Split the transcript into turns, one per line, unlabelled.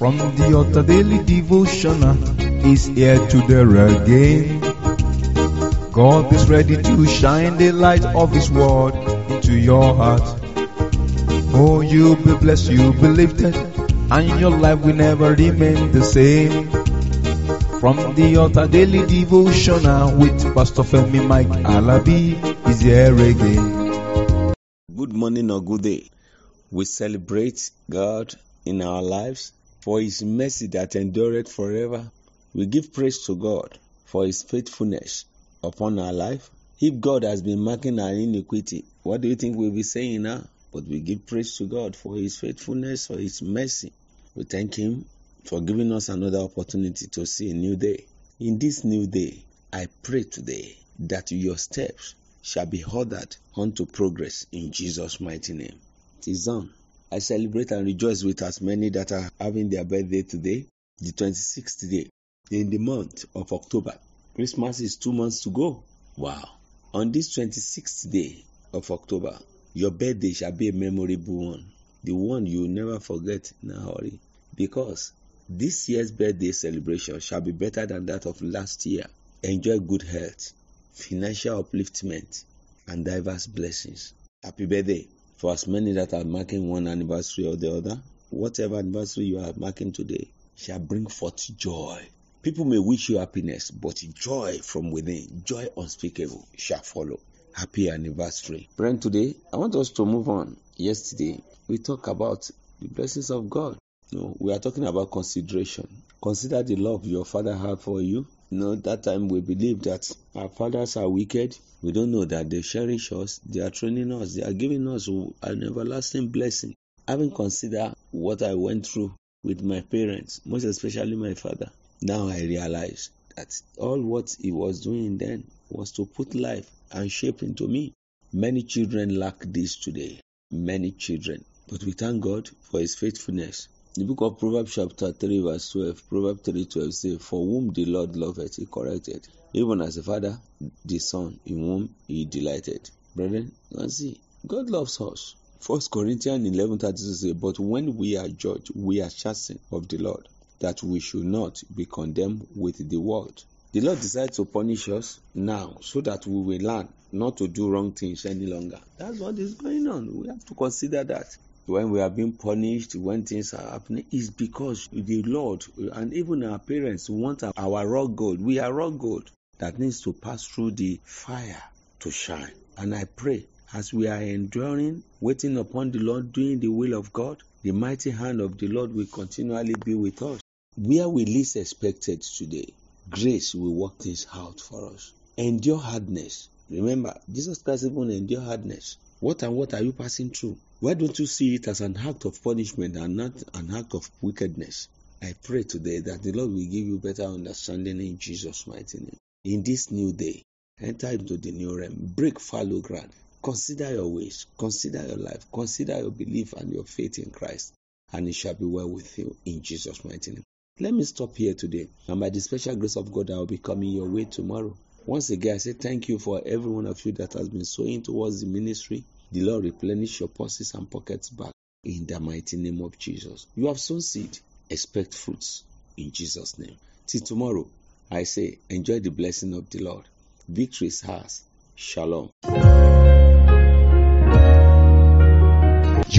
From the altar daily devotional is here to there again. God is ready to shine the light of His word into your heart. Oh, you'll be blessed, you'll be lifted, and your life will never remain the same. From the altar daily devotional with Pastor Femi Mike Alabi is here again.
Good morning or good day. We celebrate God in our lives for His mercy that endureth forever. We give praise to God for His faithfulness upon our life. If God has been marking our iniquity, what do you think we'll be saying now? But we give praise to God for His faithfulness, for His mercy. We thank Him for giving us another opportunity to see a new day. In this new day, I pray today that your steps shall be ordered unto progress in Jesus' mighty name. It is done. I celebrate and rejoice with as many that are having their birthday today, the 26th day in the month of October. Christmas is two months to go. Wow. On this 26th day of October, your birthday shall be a memorable one. The one you will never forget in a hurry. Because this year's birthday celebration shall be better than that of last year. Enjoy good health, financial upliftment, and diverse blessings. Happy birthday for as many that are marking one anniversary or the other. Whatever anniversary you are marking today shall bring forth joy. People may wish you happiness, but joy from within, joy unspeakable, shall follow. Happy anniversary. Friend, today I want us to move on. Yesterday we talked about the blessings of God. No, we are talking about consideration. Consider the love your father had for you. You know, that time we believe that our fathers are wicked. We don't know that they cherish us, they are training us, they are giving us an everlasting blessing. Having considered what I went through with my parents, most especially my father, now I realize that all what he was doing then was to put life and shape into me. Many children lack this today. Many children. But we thank God for his faithfulness. The book of Proverbs chapter 3 verse 12, Proverbs 3 12 says, For whom the Lord loveth, he corrected. Even as a father, the son in whom he delighted. Brethren, you can see, God loves us. First Corinthians 11 32 says, But when we are judged, we are chastened of the Lord, that we should not be condemned with the world. The Lord decides to punish us now so that we will learn not to do wrong things any longer. That's what is going on. We have to consider that when we are being punished, when things are happening, is because the Lord and even our parents want our raw gold. We are raw gold that needs to pass through the fire to shine. And I pray as we are enduring, waiting upon the Lord, doing the will of God, the mighty hand of the Lord will continually be with us. Where we least expected today, grace will work things out for us. Endure hardness. Remember, Jesus Christ even endured hardness. What and what are you passing through? Why don't you see it as an act of punishment and not an act of wickedness? I pray today that the Lord will give you better understanding in Jesus' mighty name. In this new day, enter into the new realm, break fallow ground, consider your ways, consider your life, consider your belief and your faith in Christ, and it shall be well with you in Jesus' mighty name. Let me stop here today, and by the special grace of God, I will be coming your way tomorrow. Once again, I say thank you for every one of you that has been sowing towards the ministry. The Lord replenish your purses and pockets back in the mighty name of Jesus. You have sown seed, expect fruits in Jesus' name. Till tomorrow, I say enjoy the blessing of the Lord. Victory is ours. Shalom.